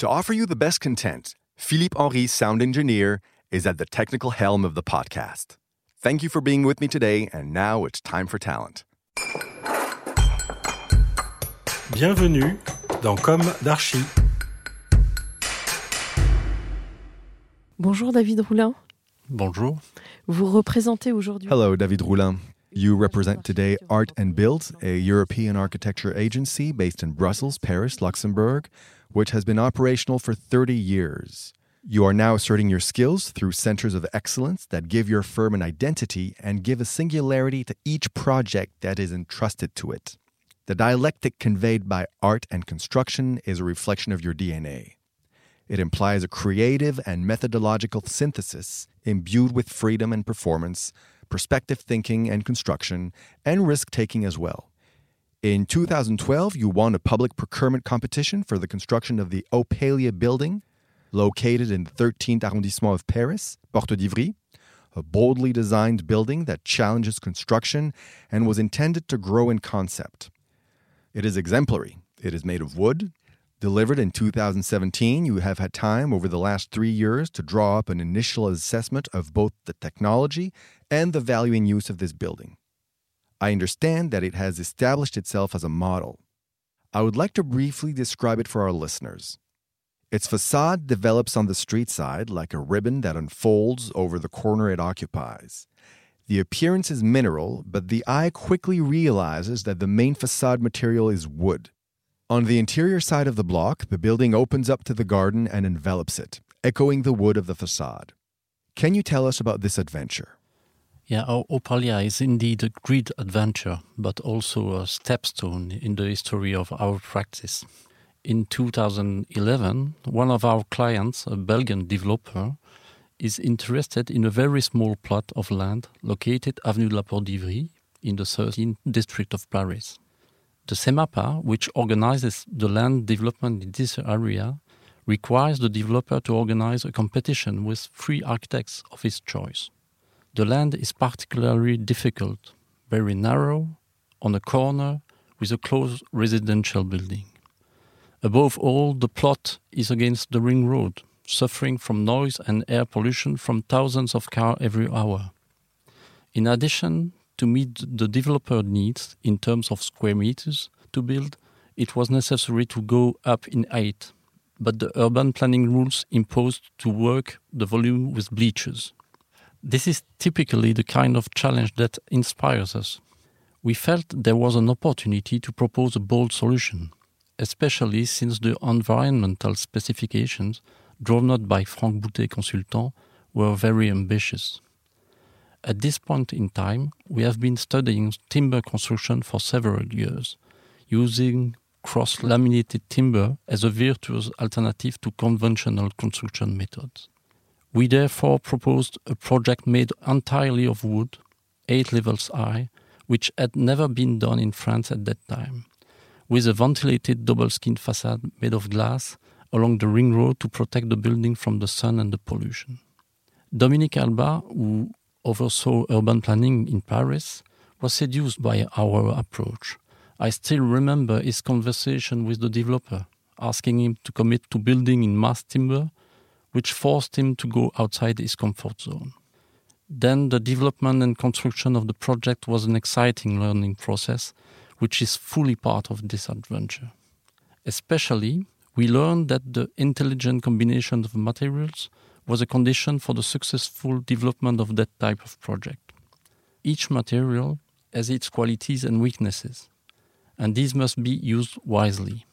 To offer you the best content, Philippe Henry, sound engineer, is at the technical helm of the podcast. Thank you for being with me today, and now it's time for talent. Bienvenue dans Comme d'Archi. Bonjour David Roulin. Bonjour. Vous représentez aujourd'hui. Hello, David Roulin. You represent today Art and Build, a European architecture agency based in Brussels, Paris, Luxembourg, which has been operational for 30 years. You are now asserting your skills through centers of excellence that give your firm an identity and give a singularity to each project that is entrusted to it. The dialectic conveyed by art and construction is a reflection of your DNA. It implies a creative and methodological synthesis imbued with freedom and performance, perspective thinking and construction, and risk taking as well. In 2012, you won a public procurement competition for the construction of the Opalia building, located in the 13th arrondissement of Paris, Porte d'Ivry, a boldly designed building that challenges construction and was intended to grow in concept. It is exemplary. It is made of wood, Delivered in 2017, you have had time over the last three years to draw up an initial assessment of both the technology and the value and use of this building. I understand that it has established itself as a model. I would like to briefly describe it for our listeners. Its facade develops on the street side like a ribbon that unfolds over the corner it occupies. The appearance is mineral, but the eye quickly realizes that the main facade material is wood. On the interior side of the block, the building opens up to the garden and envelops it, echoing the wood of the facade. Can you tell us about this adventure? Yeah, Opalia is indeed a great adventure, but also a stepstone in the history of our practice. In 2011, one of our clients, a Belgian developer, is interested in a very small plot of land located Avenue de la Porte d'Ivry in the 13th district of Paris. The SEMAPA, which organizes the land development in this area, requires the developer to organize a competition with three architects of his choice. The land is particularly difficult, very narrow, on a corner with a close residential building. Above all, the plot is against the ring road, suffering from noise and air pollution from thousands of cars every hour. In addition, to meet the developer needs in terms of square meters to build, it was necessary to go up in height, but the urban planning rules imposed to work the volume with bleachers. This is typically the kind of challenge that inspires us. We felt there was an opportunity to propose a bold solution, especially since the environmental specifications drawn up by Franck Boutté Consultant were very ambitious. At this point in time, we have been studying timber construction for several years, using cross laminated timber as a virtuous alternative to conventional construction methods. We therefore proposed a project made entirely of wood, eight levels high, which had never been done in France at that time, with a ventilated double skin facade made of glass along the ring road to protect the building from the sun and the pollution. Dominique Alba, who oversaw urban planning in Paris, was seduced by our approach. I still remember his conversation with the developer, asking him to commit to building in mass timber, which forced him to go outside his comfort zone. Then the development and construction of the project was an exciting learning process, which is fully part of this adventure. Especially we learned that the intelligent combination of materials was a condition for the successful development of that type of project. Each material has its qualities and weaknesses, and these must be used wisely.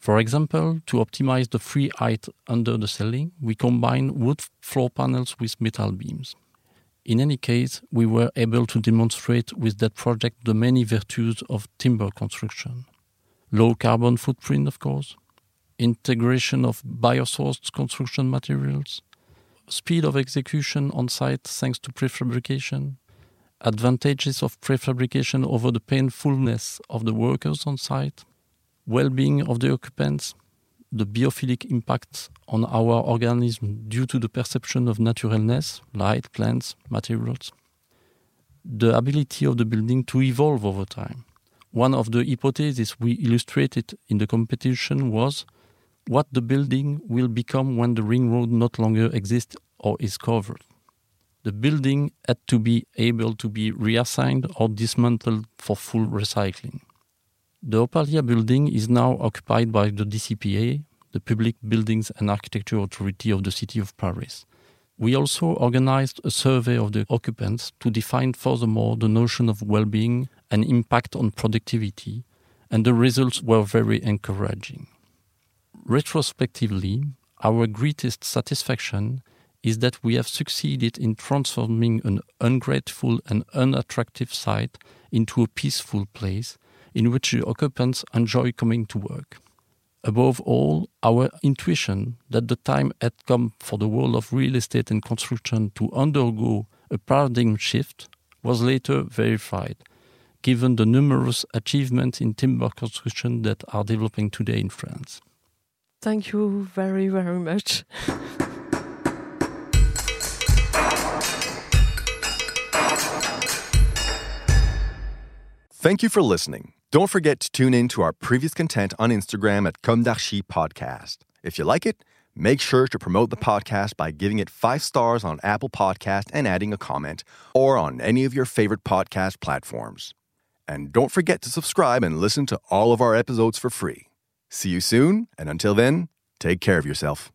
For example, to optimize the free height under the ceiling, we combine wood floor panels with metal beams. In any case, we were able to demonstrate with that project the many virtues of timber construction. Low carbon footprint, of course, integration of biosourced construction materials, speed of execution on site thanks to prefabrication, advantages of prefabrication over the painfulness of the workers on site, well being of the occupants, the biophilic impact on our organism due to the perception of naturalness, light, plants, materials, the ability of the building to evolve over time. One of the hypotheses we illustrated in the competition was what the building will become when the ring road not longer exists or is covered. The building had to be able to be reassigned or dismantled for full recycling. The Opalia building is now occupied by the DCPA, the Public Buildings and Architecture Authority of the City of Paris. We also organized a survey of the occupants to define furthermore the notion of well being and impact on productivity, and the results were very encouraging. Retrospectively, our greatest satisfaction is that we have succeeded in transforming an ungrateful and unattractive site into a peaceful place in which the occupants enjoy coming to work. Above all, our intuition that the time had come for the world of real estate and construction to undergo a paradigm shift was later verified, given the numerous achievements in timber construction that are developing today in France. Thank you very, very much. Thank you for listening. Don't forget to tune in to our previous content on Instagram at Comme Podcast. If you like it, make sure to promote the podcast by giving it five stars on Apple Podcast and adding a comment, or on any of your favorite podcast platforms. And don't forget to subscribe and listen to all of our episodes for free. See you soon, and until then, take care of yourself.